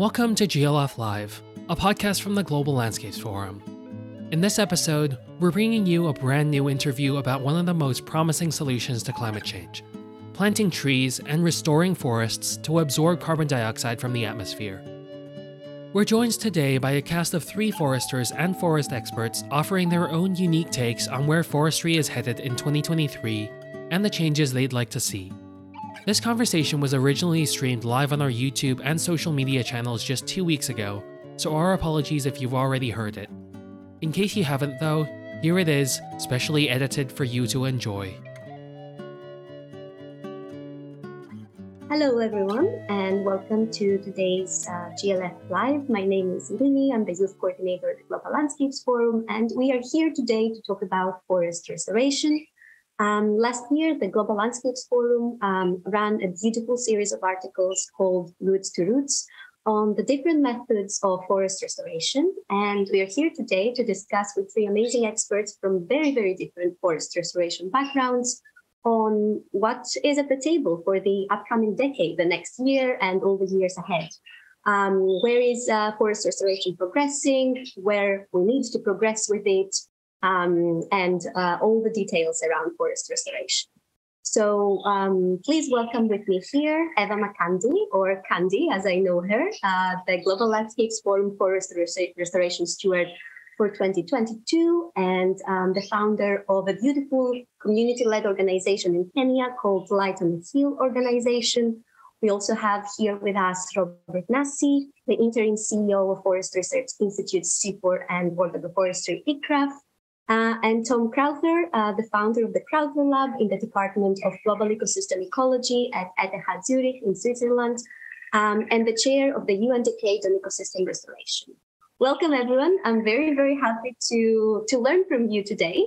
Welcome to GLF Live, a podcast from the Global Landscapes Forum. In this episode, we're bringing you a brand new interview about one of the most promising solutions to climate change planting trees and restoring forests to absorb carbon dioxide from the atmosphere. We're joined today by a cast of three foresters and forest experts offering their own unique takes on where forestry is headed in 2023 and the changes they'd like to see. This conversation was originally streamed live on our YouTube and social media channels just two weeks ago, so our apologies if you've already heard it. In case you haven't, though, here it is, specially edited for you to enjoy. Hello, everyone, and welcome to today's uh, GLF Live. My name is Lini. I'm the youth coordinator at the Global Landscapes Forum, and we are here today to talk about forest restoration. Um, last year, the Global Landscapes Forum um, ran a beautiful series of articles called Routes to Roots on the different methods of forest restoration. And we are here today to discuss with three amazing experts from very, very different forest restoration backgrounds on what is at the table for the upcoming decade, the next year, and all the years ahead. Um, where is uh, forest restoration progressing? Where we need to progress with it, um, and uh, all the details around forest restoration. So um, please welcome with me here Eva Makandi, or Kandi as I know her, uh, the Global Landscapes Forum Forest Restoration Steward for 2022 and um, the founder of a beautiful community-led organization in Kenya called Light on the Hill Organization. We also have here with us Robert Nasi, the interim CEO of Forest Research Institute, CIFOR, and World Agroforestry, ICRAF, uh, and Tom Crowther, uh, the founder of the Crowther Lab in the Department of Global Ecosystem Ecology at ETH Zurich in Switzerland, um, and the chair of the UN Decade on Ecosystem Restoration. Welcome, everyone. I'm very, very happy to, to learn from you today.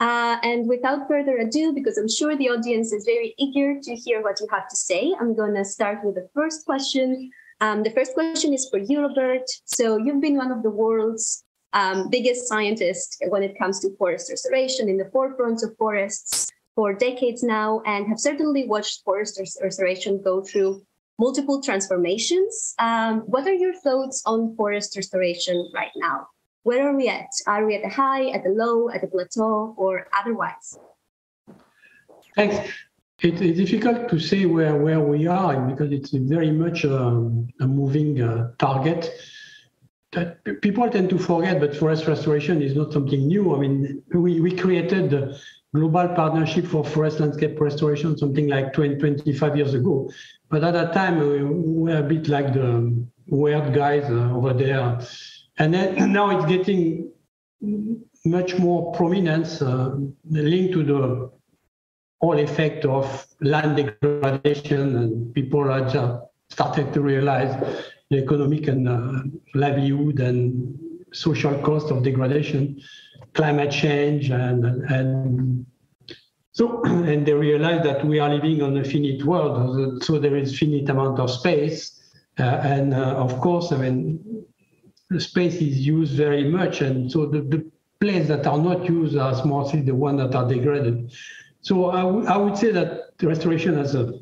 Uh, and without further ado, because I'm sure the audience is very eager to hear what you have to say, I'm going to start with the first question. Um, the first question is for you, Robert. So you've been one of the world's um, biggest scientist when it comes to forest restoration in the forefront of forests for decades now, and have certainly watched forest restoration go through multiple transformations. Um, what are your thoughts on forest restoration right now? Where are we at? Are we at the high, at the low, at the plateau, or otherwise? Thanks. It, it's difficult to say where, where we are because it's very much um, a moving uh, target that people tend to forget, but forest restoration is not something new. I mean, we, we created the global partnership for forest landscape restoration something like 20, 25 years ago. But at that time, we were a bit like the weird guys uh, over there. And then now it's getting much more prominence uh, linked to the whole effect of land degradation and people are just started to realize the economic and uh, livelihood and social cost of degradation, climate change, and and so and they realize that we are living on a finite world, so there is finite amount of space, uh, and uh, of course, I mean, space is used very much, and so the, the places that are not used are mostly the ones that are degraded. So I, I would say that restoration has a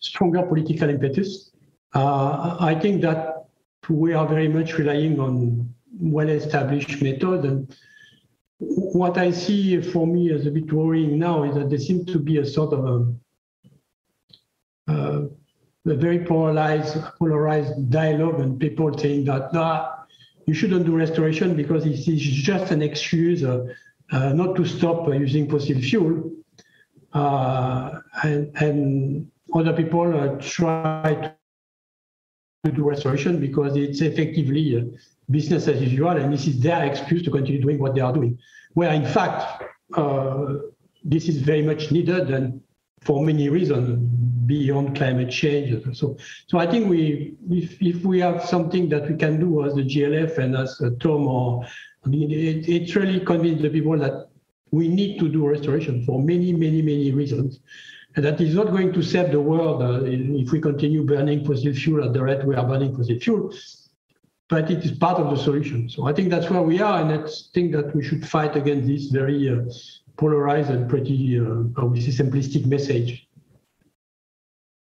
stronger political impetus. Uh, I think that we are very much relying on well-established method and what I see for me as a bit worrying now is that there seems to be a sort of a, uh, a very polarized, polarized dialogue and people saying that nah, you shouldn't do restoration because it is just an excuse uh, uh, not to stop using fossil fuel. Uh, and, and, other people uh, try do restoration because it's effectively uh, business as usual, and this is their excuse to continue doing what they are doing. Where in fact, uh, this is very much needed and for many reasons beyond climate change. So, so I think we, if, if we have something that we can do as the GLF and as a Tom, or I mean, it, it's really convince the people that we need to do restoration for many, many, many reasons. And that is not going to save the world uh, if we continue burning fossil fuel at the rate we are burning fossil fuel but it is part of the solution. So I think that's where we are, and I think that we should fight against this very uh, polarized and pretty, uh, obviously simplistic message.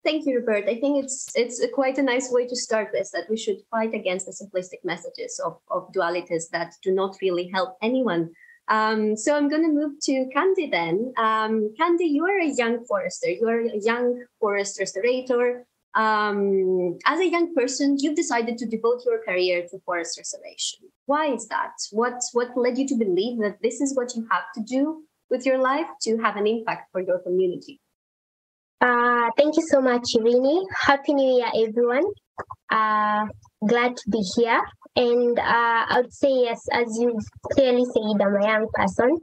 Thank you, Robert. I think it's it's quite a nice way to start this that we should fight against the simplistic messages of, of dualities that do not really help anyone. Um, so I'm going to move to Kandi then. Um, Kandi, you are a young forester. You are a young forest restorator. Um, as a young person, you've decided to devote your career to forest restoration. Why is that? What what led you to believe that this is what you have to do with your life to have an impact for your community? Uh, thank you so much, Irini. Happy New Year, everyone. Uh, glad to be here. And uh, I would say, yes, as you clearly said, I'm a young person.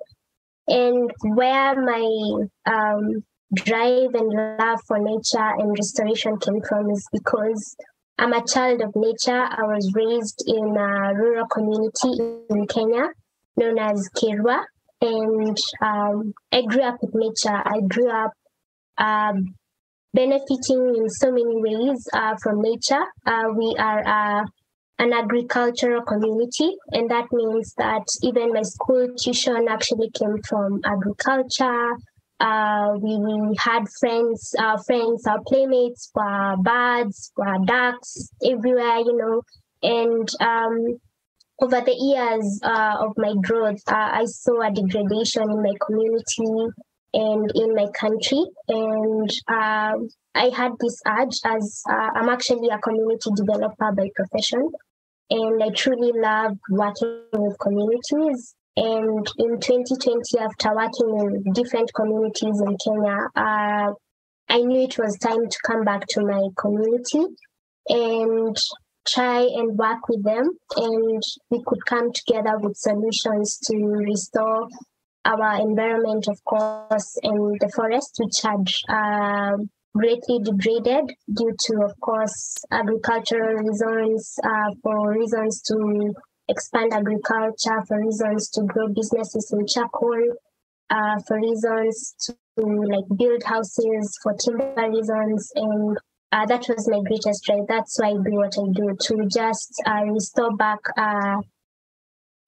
And where my um, drive and love for nature and restoration came from is because I'm a child of nature. I was raised in a rural community in Kenya known as Kirwa. And um, I grew up with nature. I grew up um, benefiting in so many ways uh, from nature. Uh, we are uh, an agricultural community, and that means that even my school tuition actually came from agriculture. Uh, we, we, had friends, our friends, our playmates were birds, were ducks everywhere, you know. And um, over the years uh, of my growth, uh, I saw a degradation in my community and in my country. And uh, I had this urge as uh, I'm actually a community developer by profession. And I truly love working with communities. And in 2020, after working in different communities in Kenya, uh, I knew it was time to come back to my community and try and work with them. And we could come together with solutions to restore our environment, of course, and the forest, which had uh, greatly degraded due to, of course, agricultural reasons, uh, for reasons to expand agriculture, for reasons to grow businesses in charcoal, uh, for reasons to like build houses, for timber reasons, and uh, that was my greatest drive. That's why I do what I do to just uh, restore back uh,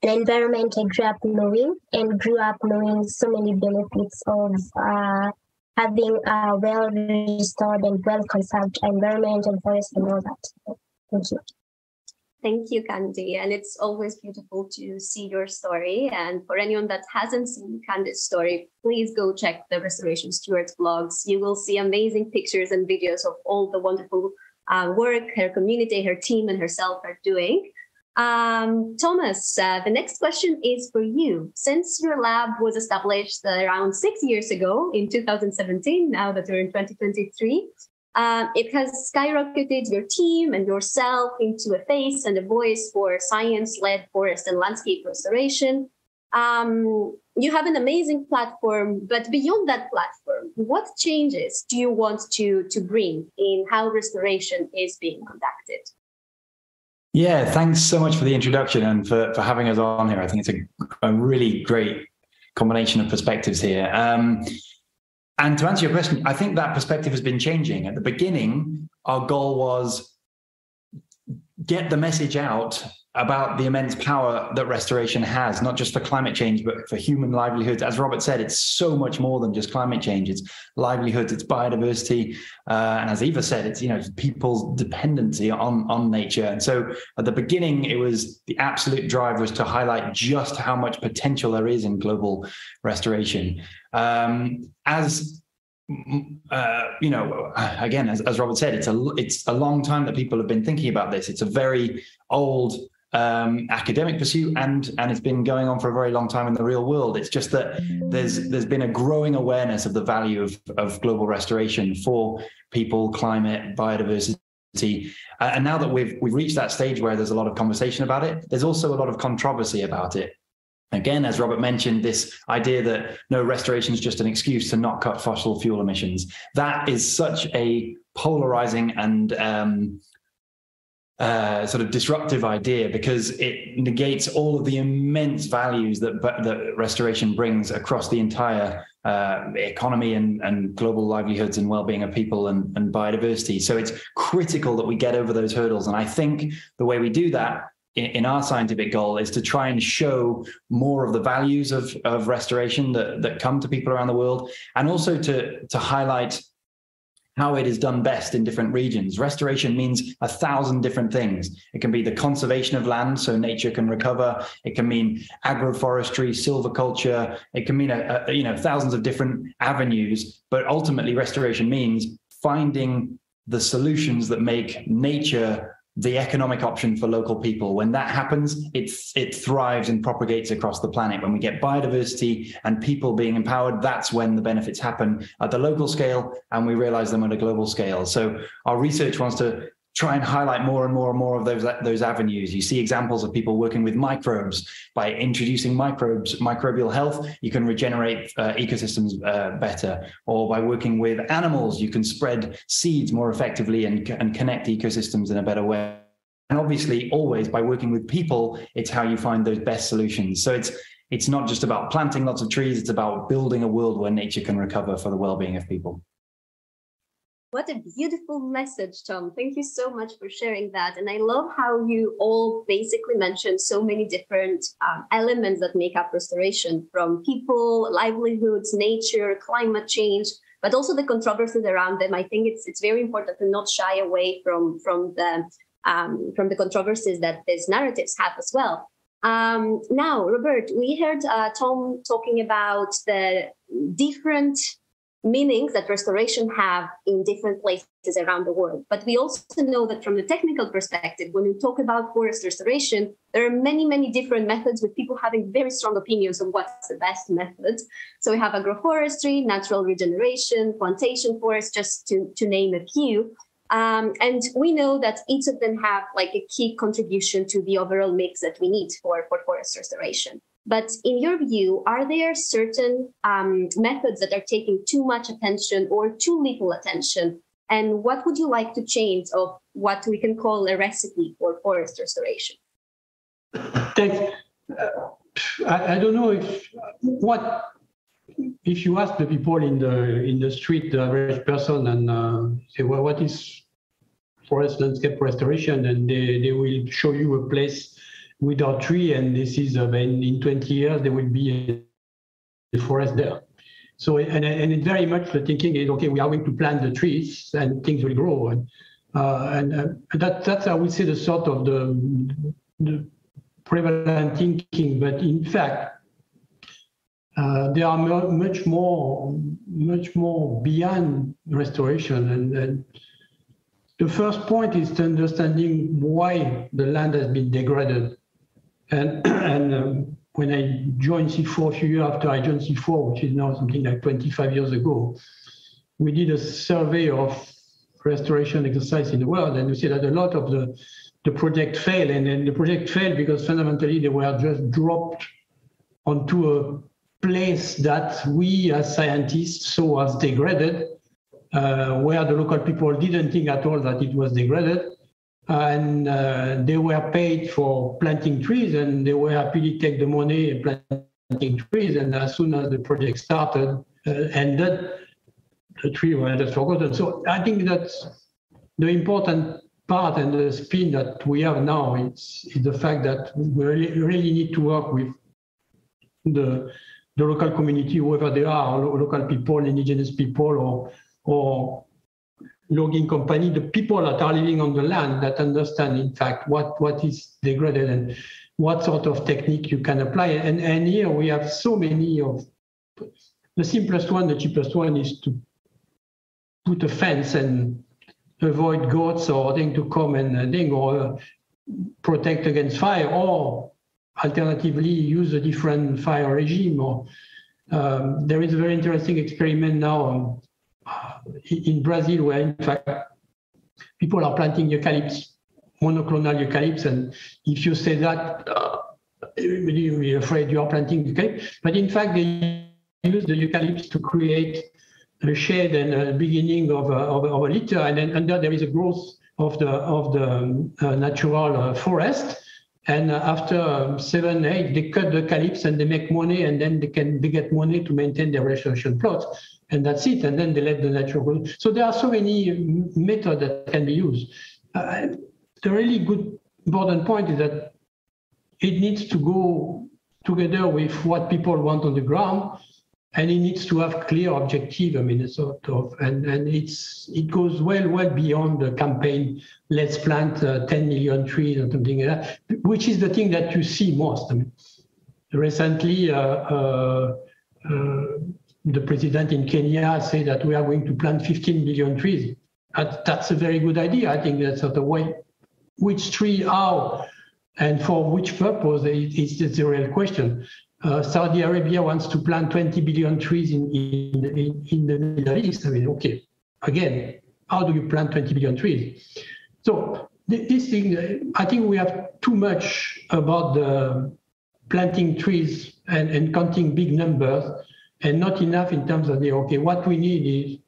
the environment I grew up knowing and grew up knowing so many benefits of uh, having a well restored and well conserved environment and forest and all that. Thank you. Thank you, Kandi. And it's always beautiful to see your story. And for anyone that hasn't seen Kandi's story, please go check the Restoration Stewards blogs. You will see amazing pictures and videos of all the wonderful uh, work her community, her team, and herself are doing. Um, Thomas, uh, the next question is for you. Since your lab was established around six years ago in 2017, now that we're in 2023, uh, it has skyrocketed your team and yourself into a face and a voice for science led forest and landscape restoration. Um, you have an amazing platform, but beyond that platform, what changes do you want to, to bring in how restoration is being conducted? Yeah, thanks so much for the introduction and for, for having us on here. I think it's a, a really great combination of perspectives here. Um, and to answer your question, I think that perspective has been changing. At the beginning, our goal was get the message out about the immense power that restoration has, not just for climate change, but for human livelihoods. As Robert said, it's so much more than just climate change. It's livelihoods, it's biodiversity, uh, and as Eva said, it's you know people's dependency on on nature. And so at the beginning, it was the absolute drive was to highlight just how much potential there is in global restoration. Um, as uh, you know, again, as, as Robert said, it's a it's a long time that people have been thinking about this. It's a very old um, academic pursuit and and it's been going on for a very long time in the real world. It's just that there's there's been a growing awareness of the value of, of global restoration for people, climate, biodiversity. Uh, and now that we've we've reached that stage where there's a lot of conversation about it, there's also a lot of controversy about it. Again, as Robert mentioned, this idea that no restoration is just an excuse to not cut fossil fuel emissions. That is such a polarizing and um, uh, sort of disruptive idea because it negates all of the immense values that that restoration brings across the entire uh, economy and, and global livelihoods and well-being of people and, and biodiversity. So it's critical that we get over those hurdles. And I think the way we do that in, in our scientific goal is to try and show more of the values of, of restoration that, that come to people around the world and also to, to highlight how it is done best in different regions. Restoration means a thousand different things. It can be the conservation of land so nature can recover. It can mean agroforestry, silviculture. It can mean a, a, you know thousands of different avenues. But ultimately, restoration means finding the solutions that make nature the economic option for local people. When that happens, it, it thrives and propagates across the planet. When we get biodiversity and people being empowered, that's when the benefits happen at the local scale and we realize them at a global scale. So our research wants to try and highlight more and more and more of those those avenues. You see examples of people working with microbes. By introducing microbes, microbial health, you can regenerate uh, ecosystems uh, better. Or by working with animals, you can spread seeds more effectively and, and connect ecosystems in a better way. And obviously, always by working with people, it's how you find those best solutions. So it's it's not just about planting lots of trees; it's about building a world where nature can recover for the well-being of people. What a beautiful message, Tom. Thank you so much for sharing that. And I love how you all basically mentioned so many different um, elements that make up restoration from people, livelihoods, nature, climate change, but also the controversies around them. I think it's it's very important to not shy away from from the um, from the controversies that these narratives have as well. Um, now, Robert, we heard uh, Tom talking about the different meanings that restoration have in different places around the world. But we also know that from the technical perspective, when we talk about forest restoration, there are many, many different methods with people having very strong opinions on what's the best method. So we have agroforestry, natural regeneration, plantation forest, just to, to name a few. Um, and we know that each of them have like a key contribution to the overall mix that we need for, for forest restoration. But in your view, are there certain um, methods that are taking too much attention or too little attention? And what would you like to change of what we can call a recipe for forest restoration? Thanks. Uh, I, I, don't know if what if you ask the people in the in the street, the average person, and uh, say, well, what is forest landscape restoration, and they, they will show you a place without tree, and this is uh, in, in 20 years there will be a forest there. So and and it very much the thinking is okay, we are going to plant the trees and things will grow, and uh, and uh, that that's I would say the sort of the, the prevalent thinking, but in fact. Uh, there are much more, much more beyond restoration, and, and the first point is to understanding why the land has been degraded and, and um, when I joined CIFOR a few years after I joined CIFOR, which is now something like 25 years ago, we did a survey of restoration exercise in the world, and we see that a lot of the the project failed, and then the project failed because fundamentally they were just dropped onto a place that we as scientists saw as degraded, uh, where the local people didn't think at all that it was degraded, and uh, they were paid for planting trees and they were happy to take the money and planting trees. And as soon as the project started uh, ended the tree was just forgotten. So i think that's the important part and the spin that we have now. Is, is the fact that we really, really need to work with the the local community whoever they are local people indigenous people or or logging company, the people that are living on the land that understand, in fact, what, what is degraded and what sort of technique you can apply. And, and here we have so many of the simplest one, the cheapest one is to put a fence and avoid goats or thing to come and uh, thing or uh, protect against fire or alternatively use a different fire regime or um, there is a very interesting experiment now in Brazil, where in fact people are planting eucalypts, monoclonal eucalypts, and if you say that, uh, you're afraid you are planting eucalypts. But in fact, they use the eucalypts to create a shade and a beginning of a, of a, of a litter, and then under there is a growth of the of the um, uh, natural uh, forest. And uh, after um, seven, eight, they cut the eucalypts and they make money, and then they can they get money to maintain their restoration plots and that's it. And then they let the nature go. So there are so many methods that can be used. Uh, the really good important point is that it needs to go together with what people want on the ground. And it needs to have clear objective. I mean, sort of, and and it's it goes well well beyond the campaign. Let's plant uh, 10 million trees or something like that, which is the thing that you see most. I mean, recently, uh, uh, uh the president in Kenya said that we are going to plant 15 million trees. That, that's a very good idea. I think that's sort of way. Which tree, how, and for which purpose is the real question uh, Saudi Arabia wants to plant 20 billion trees in, in, in, in, the Middle East. I mean, okay, again, how do you plant 20 billion trees? So this thing, I think we have too much about the planting trees and, and counting big numbers and not enough in terms of the, okay, what we need is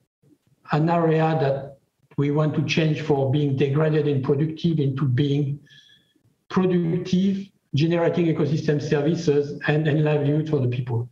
an area that we want to change for being degraded and productive into being productive generating ecosystem services and, and livelihood for the people.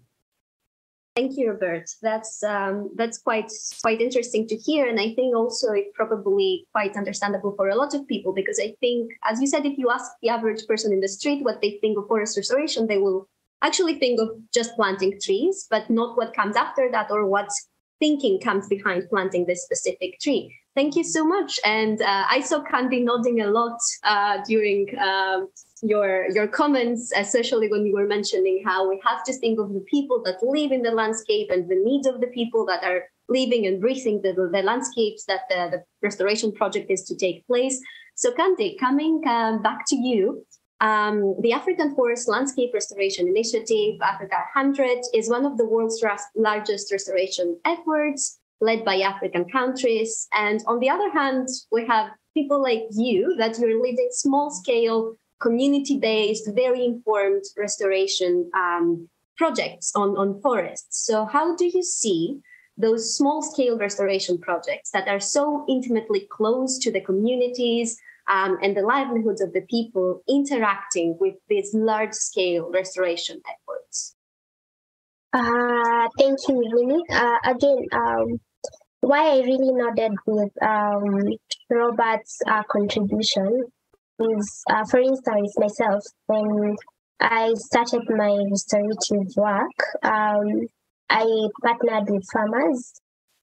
Thank you, Robert. That's um, that's quite quite interesting to hear, and I think also it's probably quite understandable for a lot of people because I think, as you said, if you ask the average person in the street what they think of forest restoration, they will actually think of just planting trees, but not what comes after that or what thinking comes behind planting this specific tree. Thank you so much. And uh, I saw Kandi nodding a lot uh, during um, your your comments, especially when you were mentioning how we have to think of the people that live in the landscape and the needs of the people that are living and breathing the, the landscapes that the, the restoration project is to take place. So, Kandi, coming um, back to you, um, the African Forest Landscape Restoration Initiative, Africa 100, is one of the world's largest restoration efforts led by African countries. And on the other hand, we have people like you that you're leading small scale community-based, very informed restoration um, projects on, on forests. So how do you see those small-scale restoration projects that are so intimately close to the communities um, and the livelihoods of the people interacting with these large-scale restoration efforts? Uh, thank you, Winnie. Uh, again, um, why I really nodded with um, Robert's uh, contribution is, uh, for instance, myself, when I started my restorative work, um, I partnered with farmers.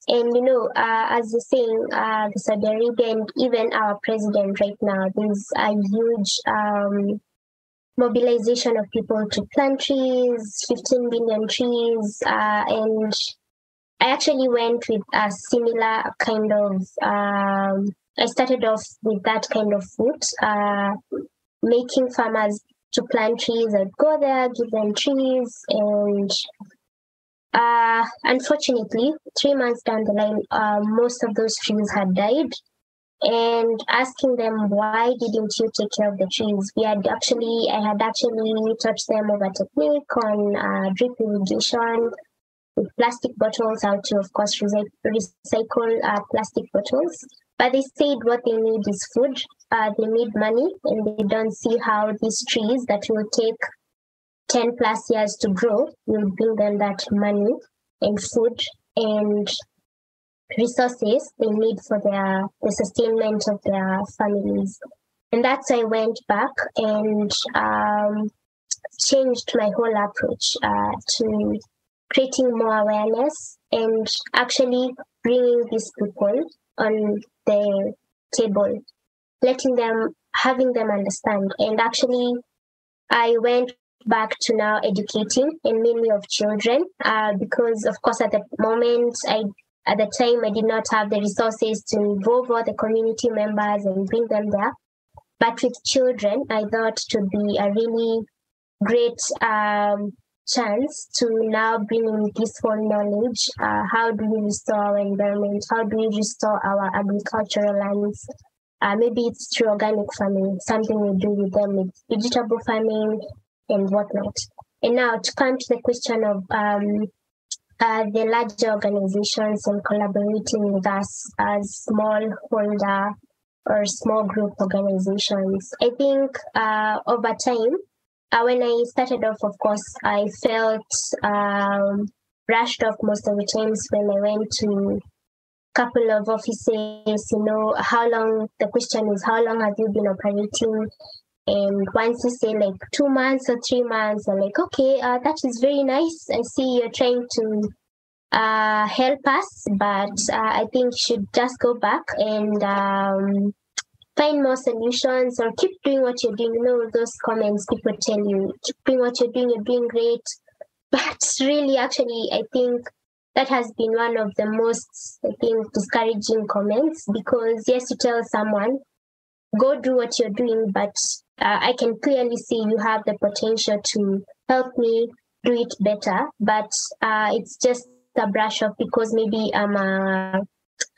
And, you know, uh, as you're saying, uh, the Saudi Arabia and even our president right now, there's a huge um, mobilization of people to plant trees, 15 billion trees. Uh, and I actually went with a similar kind of um, I started off with that kind of foot, uh, making farmers to plant trees. I'd go there, give them trees, and uh, unfortunately, three months down the line, uh, most of those trees had died. And asking them why didn't you take care of the trees? We had actually, I had actually taught them a technique on uh, drip irrigation with plastic bottles, how to, of course, recycle uh, plastic bottles. But they said what they need is food. Uh, they need money, and they don't see how these trees that will take 10 plus years to grow will bring them that money and food and resources they need for their the sustainment of their families. And that's why I went back and um, changed my whole approach uh, to creating more awareness and actually bringing these people on the table, letting them, having them understand. And actually, I went back to now educating and mainly of children uh, because, of course, at the moment, I at the time I did not have the resources to involve all the community members and bring them there. But with children, I thought to be a really great um, chance to now bring in this whole knowledge. Uh, how do we restore our environment? How do we restore our agricultural lands? Uh, maybe it's through organic farming, something we do with them with vegetable farming and whatnot. And now to come to the question of um, uh, the larger organizations and collaborating with us as small holder or small group organizations. I think uh, over time, uh, when I started off, of course, I felt um, brushed off most of the times when I went to a couple of offices. You know, how long the question is, how long have you been operating? And once you say like two months or three months, I'm like, okay, uh, that is very nice. I see you're trying to uh, help us, but uh, I think you should just go back and um, find more solutions or keep doing what you're doing. You know, those comments people tell you, keep doing what you're doing, you're doing great. But really, actually, I think that has been one of the most, I think, discouraging comments because, yes, you tell someone, go do what you're doing, but uh, I can clearly see you have the potential to help me do it better. But uh, it's just a brush off because maybe I'm a,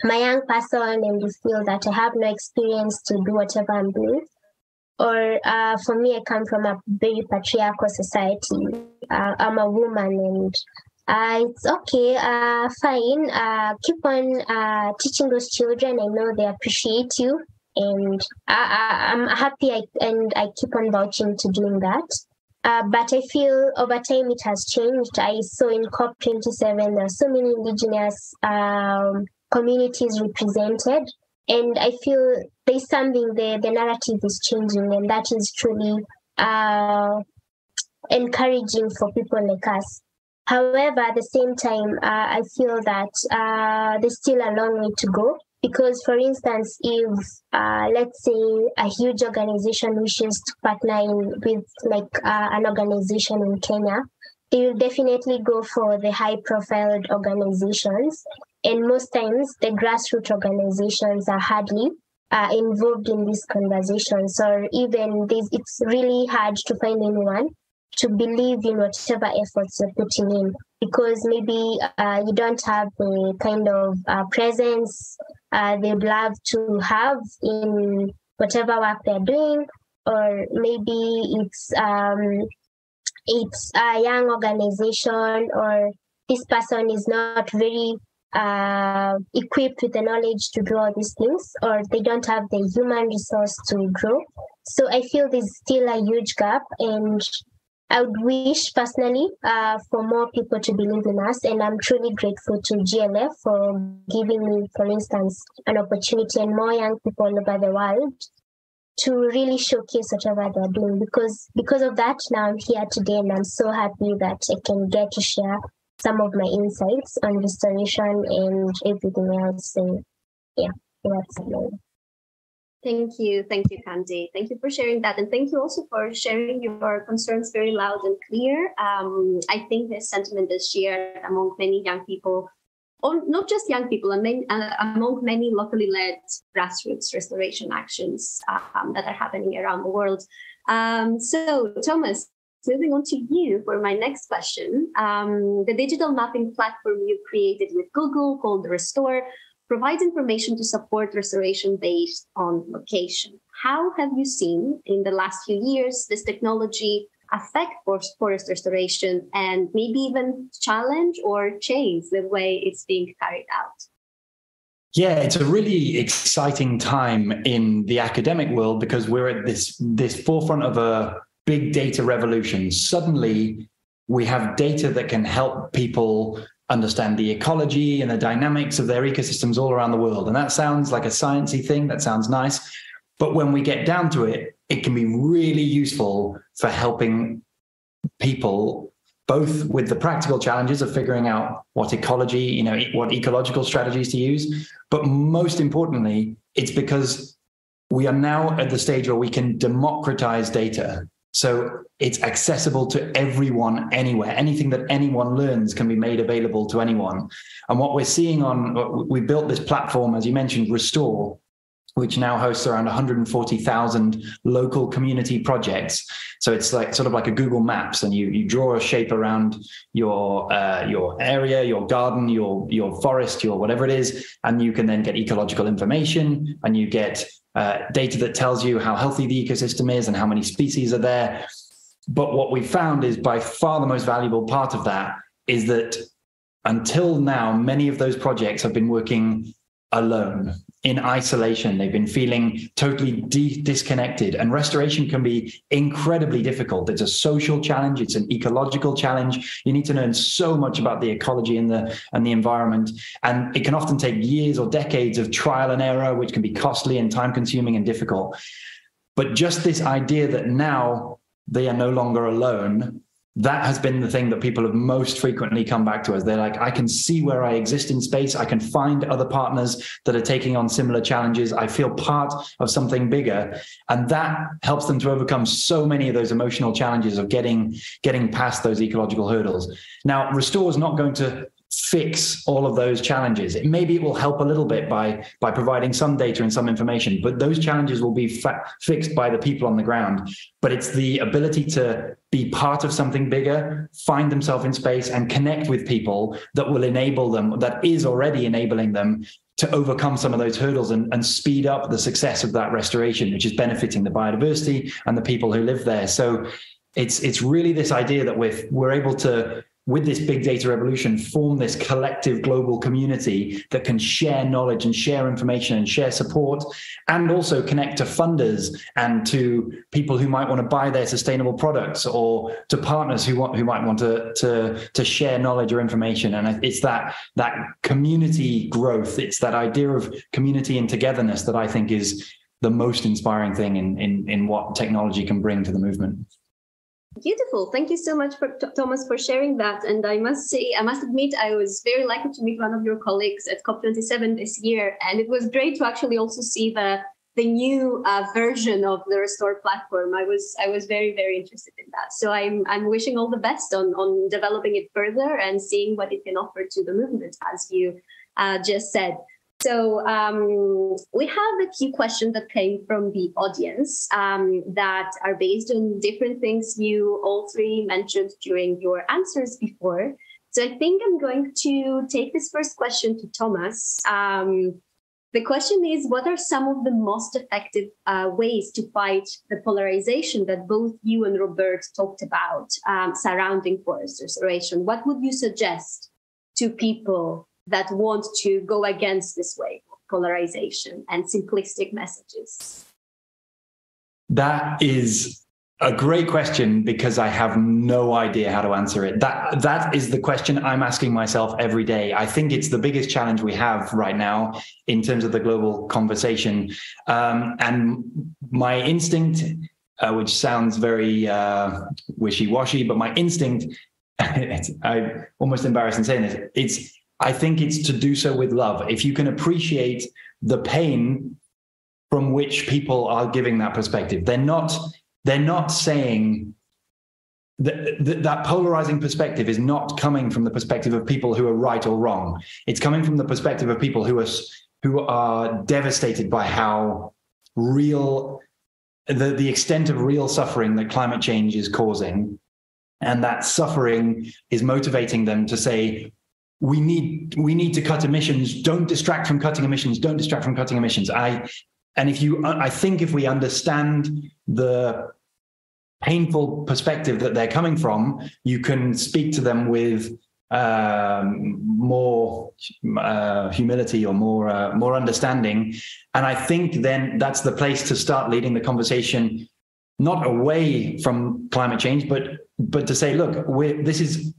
I'm a young person and you feel that I have no experience to do whatever I'm doing. Or uh, for me, I come from a very patriarchal society. Uh, I'm a woman and uh, it's okay, uh, fine. Uh, keep on uh, teaching those children. I know they appreciate you, and I, am happy. I, and I keep on vouching to doing that. Uh, but I feel over time it has changed. I saw in COP27 there are so many indigenous um, communities represented, and I feel there's something there. The narrative is changing, and that is truly uh, encouraging for people like us. However, at the same time, uh, I feel that uh, there's still a long way to go because for instance if uh, let's say a huge organization wishes to partner in, with like uh, an organization in kenya they will definitely go for the high profile organizations and most times the grassroots organizations are hardly uh, involved in these conversations or even this it's really hard to find anyone to believe in whatever efforts you're putting in because maybe uh, you don't have the kind of uh, presence uh, they'd love to have in whatever work they're doing, or maybe it's um, it's a young organization, or this person is not very uh, equipped with the knowledge to do all these things, or they don't have the human resource to grow. So I feel there's still a huge gap, and I would wish personally uh, for more people to believe in us, and I'm truly grateful to GLF for giving me, for instance, an opportunity and more young people all over the world to really showcase whatever they're doing. Because because of that, now I'm here today, and I'm so happy that I can get to share some of my insights on restoration and everything else. So, yeah, that's it. Thank you. Thank you, Kandi. Thank you for sharing that. And thank you also for sharing your concerns very loud and clear. Um, I think this sentiment is shared among many young people, or not just young people, and uh, among many locally led grassroots restoration actions um, that are happening around the world. Um, so, Thomas, moving on to you for my next question. Um, the digital mapping platform you created with Google called Restor provides information to support restoration based on location. How have you seen in the last few years this technology affect forest restoration and maybe even challenge or change the way it's being carried out? Yeah, it's a really exciting time in the academic world because we're at this this forefront of a big data revolution. Suddenly, we have data that can help people understand the ecology and the dynamics of their ecosystems all around the world. And that sounds like a sciencey thing. That sounds nice. But when we get down to it, it can be really useful for helping people both with the practical challenges of figuring out what ecology, you know, what ecological strategies to use, but most importantly, it's because we are now at the stage where we can democratize data. So it's accessible to everyone anywhere. Anything that anyone learns can be made available to anyone. And what we're seeing on, we built this platform, as you mentioned, Restor, which now hosts around 140,000 local community projects. So it's like sort of like a Google Maps, and you you draw a shape around your uh, your area, your garden, your your forest, your whatever it is, and you can then get ecological information, and you get uh, data that tells you how healthy the ecosystem is and how many species are there. But what we found is by far the most valuable part of that is that until now, many of those projects have been working alone in isolation. They've been feeling totally de- disconnected, and restoration can be incredibly difficult. It's a social challenge, it's an ecological challenge. You need to learn so much about the ecology and the and the environment, and it can often take years or decades of trial and error, which can be costly and time consuming and difficult. But just this idea that now they are no longer alone that has been the thing that people have most frequently come back to us. They're like, I can see where I exist in space. I can find other partners that are taking on similar challenges. I feel part of something bigger. And that helps them to overcome so many of those emotional challenges of getting, getting past those ecological hurdles. Now, Restor is not going to fix all of those challenges. Maybe it will help a little bit by by providing some data and some information, but those challenges will be fa- fixed by the people on the ground. But it's the ability to be part of something bigger, find themselves in space, and connect with people that will enable them. That is already enabling them to overcome some of those hurdles and, and speed up the success of that restoration, which is benefiting the biodiversity and the people who live there. So it's it's really this idea that we're we're able to with this big data revolution, form this collective global community that can share knowledge and share information and share support, and also connect to funders and to people who might want to buy their sustainable products or to partners who want who might want to to to share knowledge or information. And it's that that community growth. It's that idea of community and togetherness that I think is the most inspiring thing in in in what technology can bring to the movement. Beautiful. Thank you so much for Thomas for sharing that. And I must say, I must admit, I was very lucky to meet one of your colleagues at COP27 this year, and it was great to actually also see the the new uh, version of the Restor platform. I was I was very very interested in that. So I'm I'm wishing all the best on on developing it further and seeing what it can offer to the movement, as you uh, just said. So um, we have a few questions that came from the audience um, that are based on different things you all three mentioned during your answers before. So I think I'm going to take this first question to Thomas. Um, the question is, what are some of the most effective uh, ways to fight the polarization that both you and Robert talked about um, surrounding forest restoration? What would you suggest to people that want to go against this way of polarization and simplistic messages? That is a great question because I have no idea how to answer it. That that is the question I'm asking myself every day. I think it's the biggest challenge we have right now in terms of the global conversation. Um, and my instinct, uh, which sounds very uh, wishy-washy, but my instinct, I'm almost embarrassed in saying this. It's I think it's to do so with love. If you can appreciate the pain from which people are giving that perspective, they're not they're not saying that, that, polarizing perspective is not coming from the perspective of people who are right or wrong. It's coming from the perspective of people who are who are devastated by how real the, the extent of real suffering that climate change is causing. And that suffering is motivating them to say, we need we need to cut emissions. Don't distract from cutting emissions. Don't distract from cutting emissions. I and if you i think if we understand the painful perspective that they're coming from you can speak to them with um, more uh, humility or more uh, more understanding. And i think then that's the place to start leading the conversation not away from climate change but but to say look this is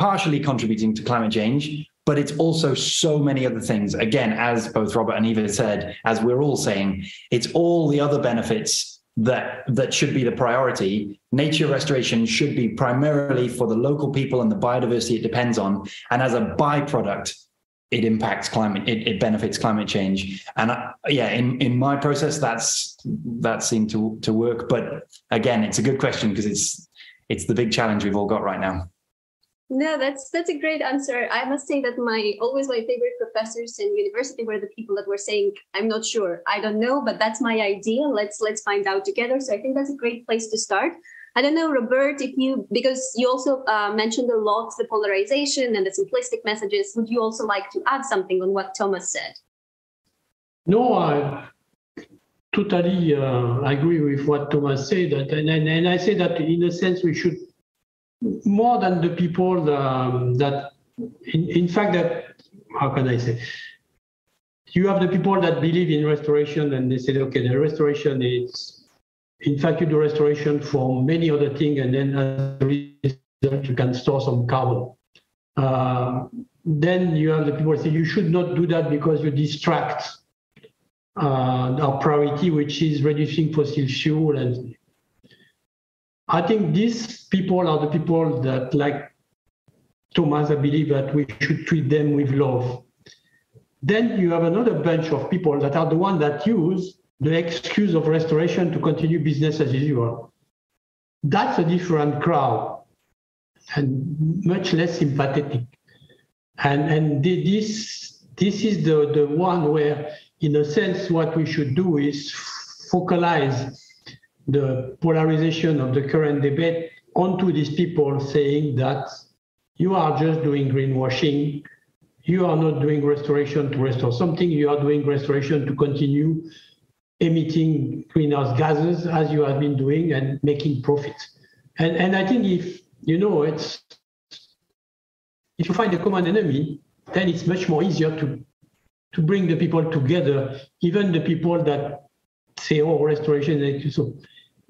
partially contributing to climate change, but it's also so many other things. Again, as both Robert and Eva said, as we're all saying, it's all the other benefits that that should be the priority. Nature restoration should be primarily for the local people and the biodiversity it depends on. And as a byproduct, it impacts climate, it, it benefits climate change. And uh, yeah, in, in my process, that's that seemed to to work. But again, it's a good question because it's it's the big challenge we've all got right now. No, that's that's a great answer. I must say that my always my favorite professors in university were the people that were saying, "I'm not sure, I don't know, but that's my idea. Let's let's find out together." So I think that's a great place to start. I don't know, Robert, if you because you also uh, mentioned a lot the polarization and the simplistic messages. Would you also like to add something on what Thomas said? No, I totally uh, agree with what Thomas said, and, and and I say that in a sense we should more than the people um, that, in, in fact, that, how can I say? You have the people that believe in restoration and they say, okay, the restoration is, in fact, you do restoration for many other things and then as a result, you can store some carbon. Uh, then you have the people say you should not do that because you distract uh, our priority, which is reducing fossil fuel. And I think these people are the people that, like Thomas, I believe that we should treat them with love. Then you have another bunch of people that are the ones that use the excuse of restoration to continue business as usual. That's a different crowd and much less sympathetic. And, and this, this is the, the one where, in a sense, what we should do is focalize the polarization of the current debate onto these people saying that you are just doing greenwashing, you are not doing restoration to restore something, you are doing restoration to continue emitting greenhouse gases as you have been doing and making profits. And, and I think if, you know, it's, if you find a common enemy, then it's much more easier to, to bring the people together, even the people that say, oh, restoration. So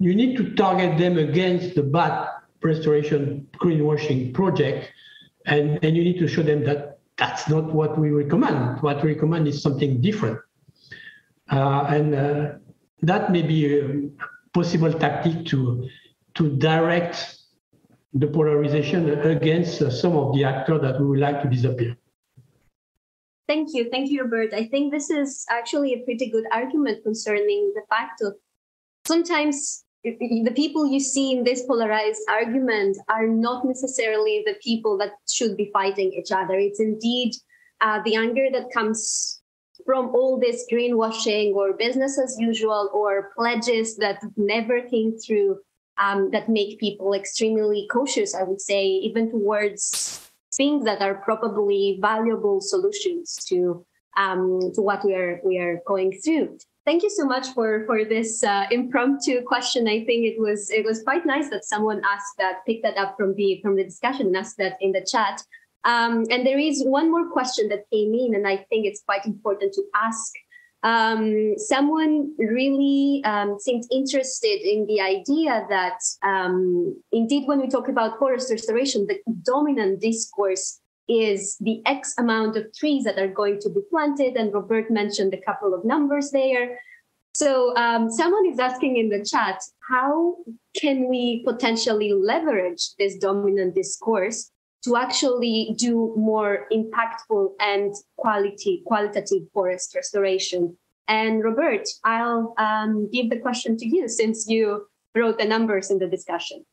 you need to target them against the bad restoration greenwashing project. And, and you need to show them that that's not what we recommend. What we recommend is something different. Uh, and uh, that may be a possible tactic to, to direct the polarization against uh, some of the actors that we would like to disappear. Thank you. Thank you, Robert. I think this is actually a pretty good argument concerning the fact of sometimes the people you see in this polarized argument are not necessarily the people that should be fighting each other. It's indeed uh, the anger that comes from all this greenwashing or business as usual or pledges that never came through um, that make people extremely cautious, I would say, even towards things that are probably valuable solutions to um, to what we are we are going through. Thank you so much for for this uh, impromptu question. I think it was it was quite nice that someone asked that, picked that up from the from the discussion and asked that in the chat. Um, and there is one more question that came in, and I think it's quite important to ask. Um, someone really um, seemed interested in the idea that, um, indeed, when we talk about forest restoration, the dominant discourse is the X amount of trees that are going to be planted. And Robert mentioned a couple of numbers there. So um, someone is asking in the chat, how can we potentially leverage this dominant discourse to actually do more impactful and quality qualitative forest restoration. And Robert, I'll um, give the question to you since you wrote the numbers in the discussion.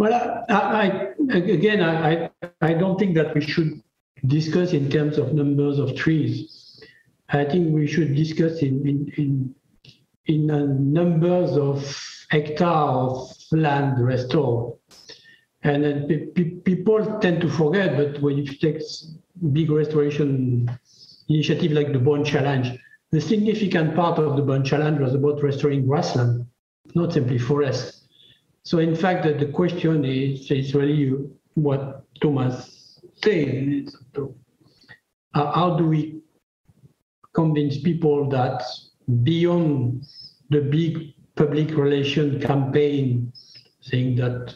Well, I, I, again, I, I don't think that we should discuss in terms of numbers of trees. I think we should discuss in in in, in uh, numbers of hectares of land restored. And then people tend to forget, but when you take big restoration initiative like the Bonn Challenge, the significant part of the Bonn Challenge was about restoring grassland, not simply forest. So in fact, the, the question is, is really what Thomas said. Uh, how do we convince people that beyond the big public relation campaign saying that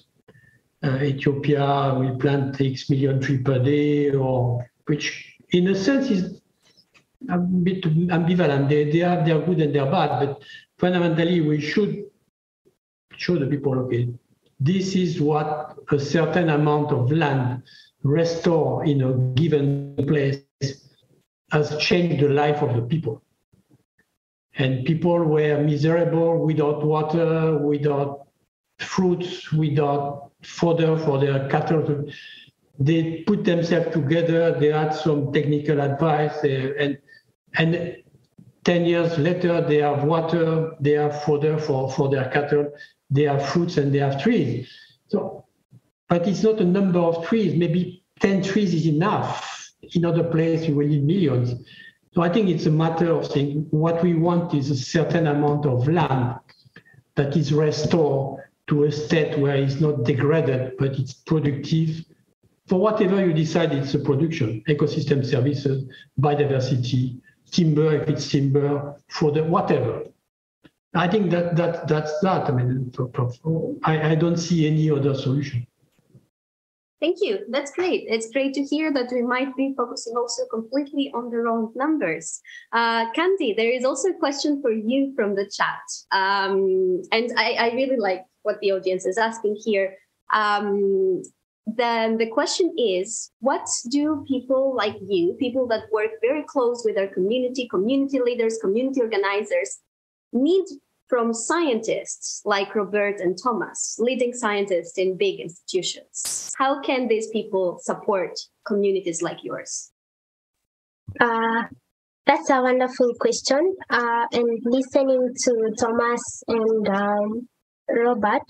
uh, Ethiopia will plant X million trees per day, or which in a sense is a bit ambivalent. They, they are they're good and they're bad, but fundamentally we should show the people, okay, this is what a certain amount of land restore in a given place has changed the life of the people. And people were miserable without water, without fruits, without fodder for their cattle. They put themselves together. They had some technical advice, and and ten years later, they have water, they have fodder for for their cattle, they have fruits, and they have trees. So, but it's not a number of trees. Maybe ten trees is enough. In other places, you will need millions. So I think it's a matter of saying what we want is a certain amount of land that is restored to a state where it's not degraded, but it's productive for whatever you decide it's a production, ecosystem services, biodiversity, timber if it's timber, for the whatever. I think that that that's that. I mean, I, I don't see any other solution. Thank you. That's great. It's great to hear that we might be focusing also completely on the wrong numbers. Uh, Kandi, there is also a question for you from the chat. Um, and I, I, really like what the audience is asking here. Um, then the question is what do people like you, people that work very close with our community, community leaders, community organizers, need from scientists like Robert and Thomas, leading scientists in big institutions? How can these people support communities like yours? Uh, that's a wonderful question. Uh, and listening to Thomas and um, Robert,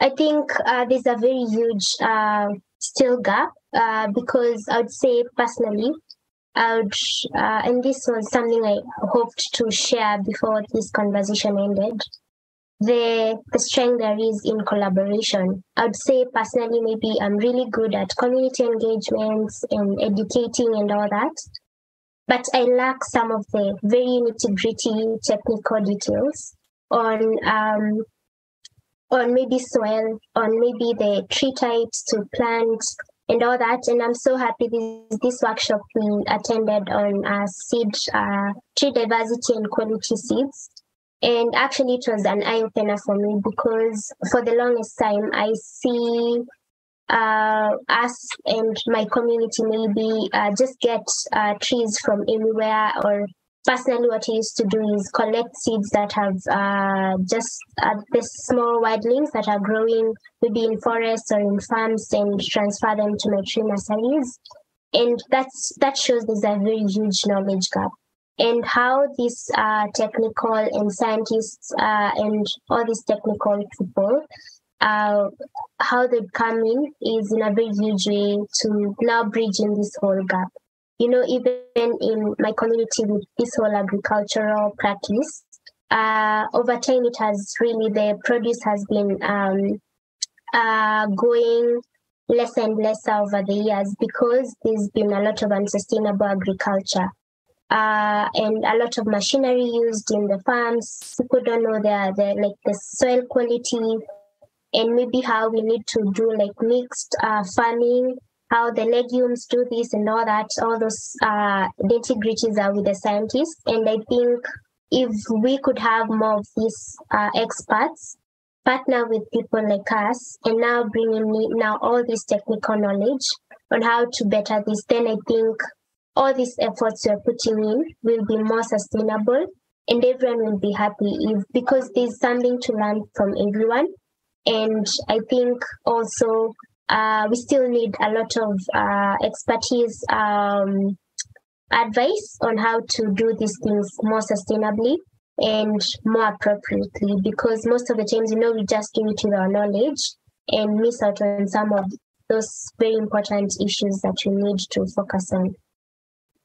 I think uh, there's a very huge uh, still gap uh, because I would say personally, Would, uh, and this was something I hoped to share before this conversation ended. The the strength there is in collaboration. I would say personally, maybe I'm really good at community engagements and educating and all that, but I lack some of the very nitty gritty technical details on um, on maybe soil, on maybe the tree types to plant and all that. And I'm so happy this, this workshop we attended on uh, seed, uh, tree diversity and quality seeds. And actually, it was an eye opener for me because for the longest time, I see uh, us and my community maybe uh, just get uh, trees from anywhere or personally what I used to do is collect seeds that have uh, just uh, the small wildlings that are growing maybe in forests or in farms and transfer them to my tree nurseries. And that's that shows there's a very huge knowledge gap. And how these uh, technical and scientists uh, and all these technical people, uh, how they come in is in a very huge way to now bridge in this whole gap you know, even in my community with this whole agricultural practice, uh, over time it has really the produce has been um, uh, going less and less over the years because there's been a lot of unsustainable agriculture. Uh, and a lot of machinery used in the farms. People don't know the, the like the soil quality and maybe how we need to do like mixed uh, farming how the legumes do this and all that, all those uh, nitty are with the scientists. And I think if we could have more of these uh, experts partner with people like us and now bringing in now all this technical knowledge on how to better this, then I think all these efforts we're putting in will be more sustainable and everyone will be happy if because there's something to learn from everyone. And I think also uh, we still need a lot of uh, expertise um, advice on how to do these things more sustainably and more appropriately because most of the times you know we just give it with our knowledge and miss out on some of those very important issues that we need to focus on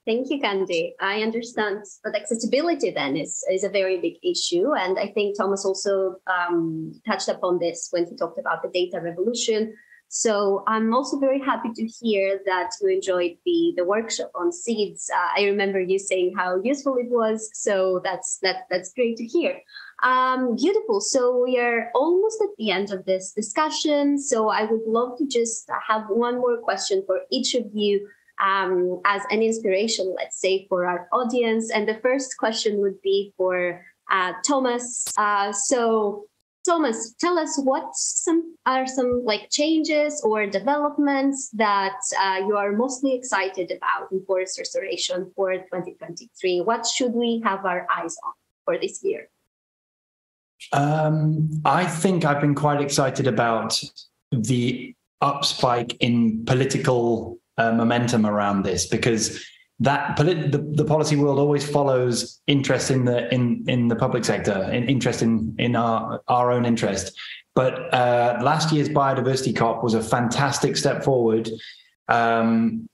Thank you, Kandi. I understand that accessibility then is, is a very big issue. And I think Thomas also um, touched upon this when he talked about the data revolution so I'm also very happy to hear that you enjoyed the the workshop on seeds. Uh, I remember you saying how useful it was. So that's that that's great to hear. Um, beautiful. So we are almost at the end of this discussion. So I would love to just have one more question for each of you um, as an inspiration, let's say, for our audience. And the first question would be for uh, Thomas. Uh, so Thomas, tell us what some are some like changes or developments that uh, you are mostly excited about in forest restoration for 2023. What should we have our eyes on for this year? Um, I think I've been quite excited about the upspike in political uh, momentum around this because that polit- the, the policy world always follows interest in the in in the public sector, in, interest in in our our own interest. But uh, last year's biodiversity COP was a fantastic step forward um,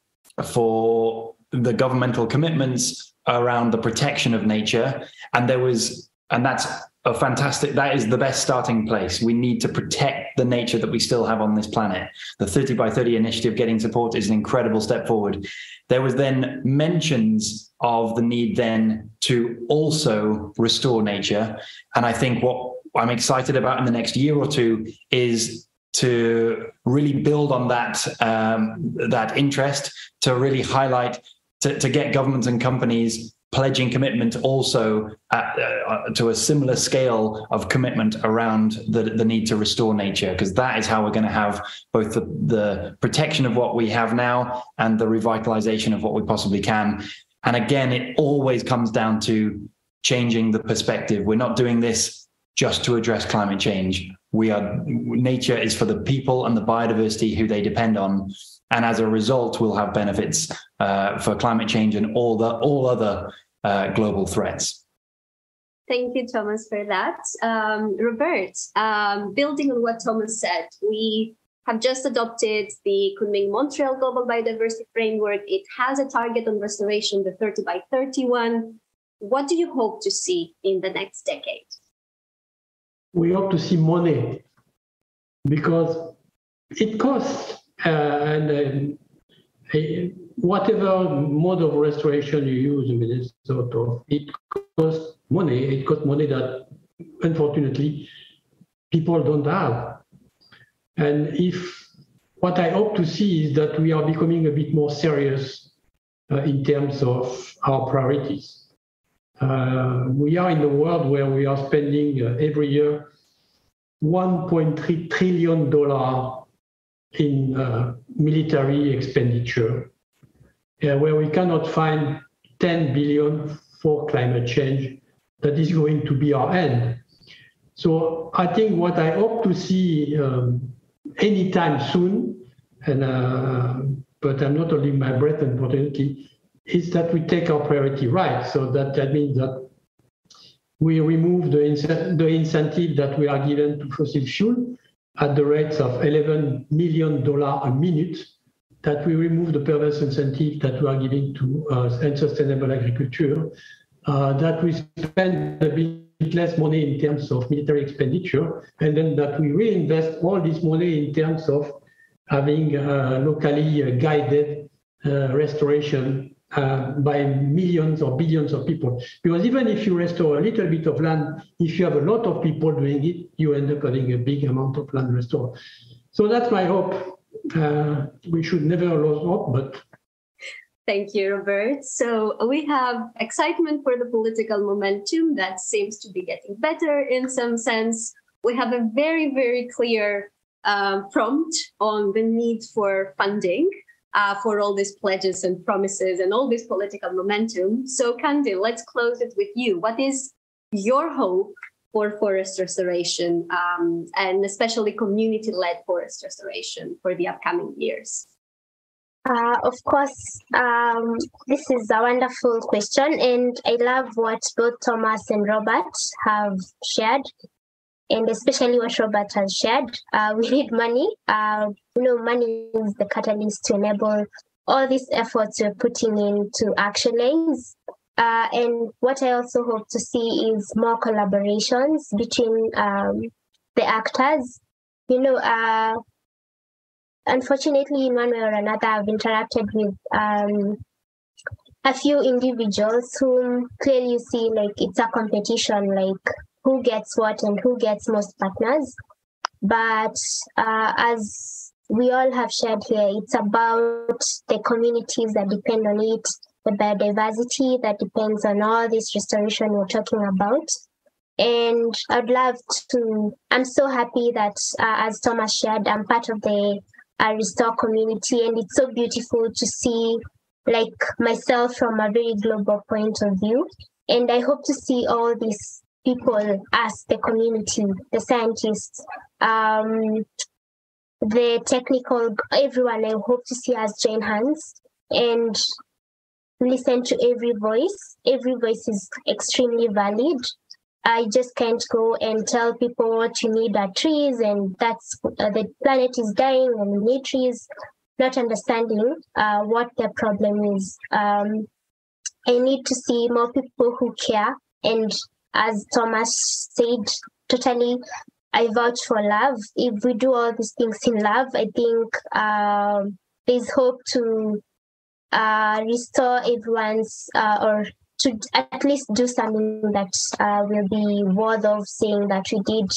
for the governmental commitments around the protection of nature, and there was and that's a fantastic that is the best starting place. We need to protect the nature that we still have on this planet. The 30 by 30 initiative getting support is an incredible step forward. There was then mentions of the need then to also restore nature. And i think what i'm excited about in the next year or two is to really build on that um, that interest, to really highlight, to, to get governments and companies pledging commitment also at, uh, to a similar scale of commitment around the, the need to restore nature, because that is how we're going to have both the, the protection of what we have now and the revitalization of what we possibly can. And again, it always comes down to changing the perspective. We're not doing this just to address climate change. We are nature is for the people and the biodiversity who they depend on, and as a result, we'll have benefits uh, for climate change and all the all other uh, global threats. Thank you, Thomas, for that. Um, Robert, um, building on what Thomas said, we have just adopted the Kunming Montreal Global Biodiversity Framework. It has a target on restoration, the 30 by 31. What do you hope to see in the next decade? We hope to see money because it costs and uh, whatever mode of restoration you use in Minnesota, it costs money. It costs money that unfortunately people don't have. And if what I hope to see is that we are becoming a bit more serious uh, in terms of our priorities. Uh, we are in a world where we are spending uh, every year 1.3 trillion dollar in uh, military expenditure, uh, where we cannot find 10 billion for climate change. That is going to be our end. So I think what I hope to see um, anytime soon, and uh, but I'm not holding my breath, unfortunately, is that we take our priority right. So that, that means that we remove the, the incentive that we are given to fossil fuel at the rates of 11 million dollars a minute, that we remove the perverse incentive that we are giving to uh, unsustainable agriculture, uh, that we spend a bit less money in terms of military expenditure, and then that we reinvest all this money in terms of having uh, locally guided uh, restoration uh, by millions or billions of people. Because even if you restore a little bit of land, if you have a lot of people doing it, you end up having a big amount of land restored. So that's my hope. Uh, we should never lose hope, but. Thank you, Robert. So we have excitement for the political momentum that seems to be getting better in some sense. We have a very, very clear uh, prompt on the need for funding uh, for all these pledges and promises and all this political momentum. So, Kandil, let's close it with you. What is your hope for forest restoration um, and especially community led forest restoration for the upcoming years? Uh, of course, um, this is a wonderful question, and I love what both Thomas and Robert have shared and especially what Robert has shared. Uh, we need money. Uh, you know, money is the catalyst to enable all these efforts we're putting into actualize. Uh, and what I also hope to see is more collaborations between um, the actors. You know, uh, unfortunately, in one way or another, I've interacted with um, a few individuals whom clearly you see like it's a competition, like who gets what and who gets most partners. But uh, as we all have shared here, it's about the communities that depend on it, the biodiversity that depends on all this restoration we're talking about. And I'd love to, I'm so happy that, uh, as Thomas shared, I'm part of the uh, Restor community, and it's so beautiful to see like myself from a very global point of view. And I hope to see all these people, us, the community, the scientists, um, the technical, everyone, I hope to see us join hands and listen to every voice. Every voice is extremely valid. I just can't go and tell people what you need are trees and that's uh, the planet is dying and we need trees, not understanding uh, what the problem is. Um, I need to see more people who care and as Thomas said, totally, I vouch for love. If we do all these things in love, I think uh, there's hope to uh, restore everyone's uh, or to at least do something that uh, will be worth of saying that we did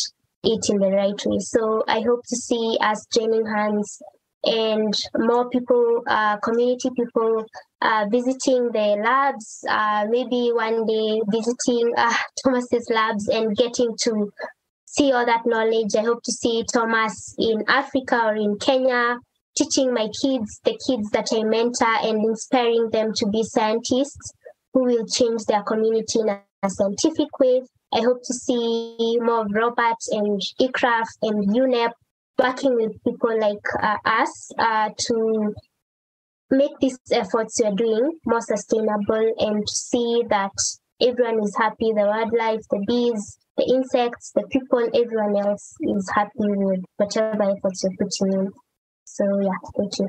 it in the right way. So I hope to see us joining hands and more people, uh, community people, uh, visiting the labs, uh, maybe one day visiting uh, Thomas's labs and getting to see all that knowledge. I hope to see Thomas in Africa or in Kenya, teaching my kids, the kids that I mentor, and inspiring them to be scientists who will change their community in a scientific way. I hope to see more of Robert and ICRAF and UNEP working with people like uh, us uh, to make these efforts we're doing more sustainable and see that everyone is happy the wildlife, the bees, the insects, the people, everyone else is happy with whatever efforts you're putting in. So, yeah, thank you.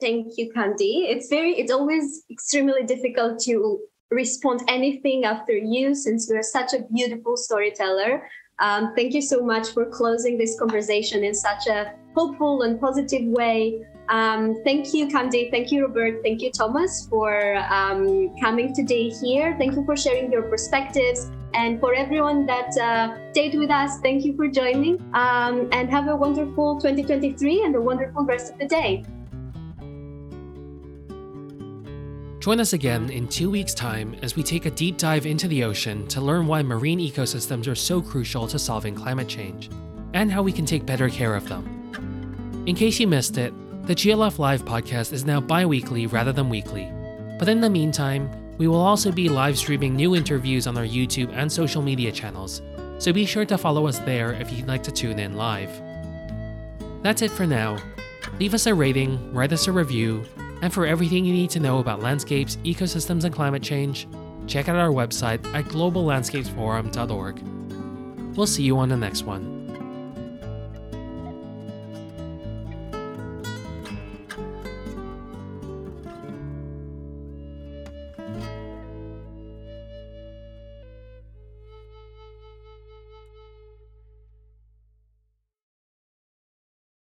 Thank you, Kandi. It's very, it's always extremely difficult to respond anything after you since you're such a beautiful storyteller. Um, thank you so much for closing this conversation in such a hopeful and positive way. Um, thank you, Kandi. Thank you, Robert. Thank you, Thomas, for um, coming today here. Thank you for sharing your perspectives. And for everyone that uh, stayed with us, thank you for joining. Um, and have a wonderful 2023 and a wonderful rest of the day. Join us again in two weeks' time as we take a deep dive into the ocean to learn why marine ecosystems are so crucial to solving climate change and how we can take better care of them. In case you missed it, the GLF Live podcast is now bi weekly rather than weekly. But in the meantime, we will also be live streaming new interviews on our YouTube and social media channels, so be sure to follow us there if you'd like to tune in live. That's it for now. Leave us a rating, write us a review, and for everything you need to know about landscapes, ecosystems, and climate change, check out our website at globallandscapesforum.org. We'll see you on the next one.